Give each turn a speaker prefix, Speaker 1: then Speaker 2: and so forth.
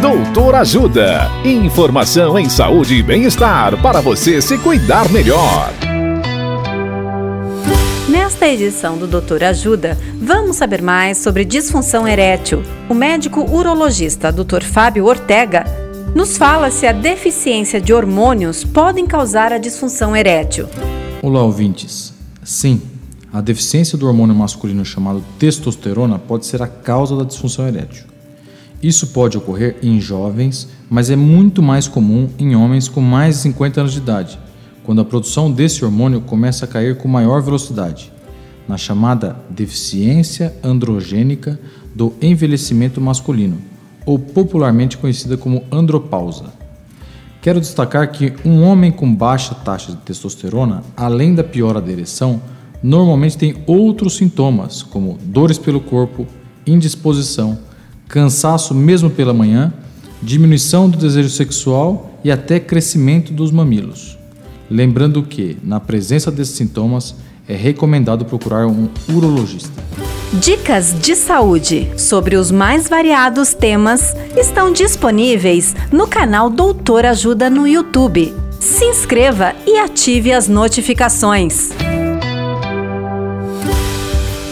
Speaker 1: Doutor Ajuda. Informação em saúde e bem-estar para você se cuidar melhor.
Speaker 2: Nesta edição do Doutor Ajuda, vamos saber mais sobre disfunção erétil. O médico urologista Dr. Fábio Ortega nos fala se a deficiência de hormônios podem causar a disfunção erétil.
Speaker 3: Olá, ouvintes. Sim, a deficiência do hormônio masculino chamado testosterona pode ser a causa da disfunção erétil. Isso pode ocorrer em jovens, mas é muito mais comum em homens com mais de 50 anos de idade, quando a produção desse hormônio começa a cair com maior velocidade, na chamada deficiência androgênica do envelhecimento masculino, ou popularmente conhecida como andropausa. Quero destacar que um homem com baixa taxa de testosterona, além da piora da ereção, normalmente tem outros sintomas, como dores pelo corpo, indisposição, cansaço mesmo pela manhã, diminuição do desejo sexual e até crescimento dos mamilos. Lembrando que, na presença desses sintomas, é recomendado procurar um urologista.
Speaker 2: Dicas de saúde sobre os mais variados temas estão disponíveis no canal Doutor Ajuda no YouTube. Se inscreva e ative as notificações.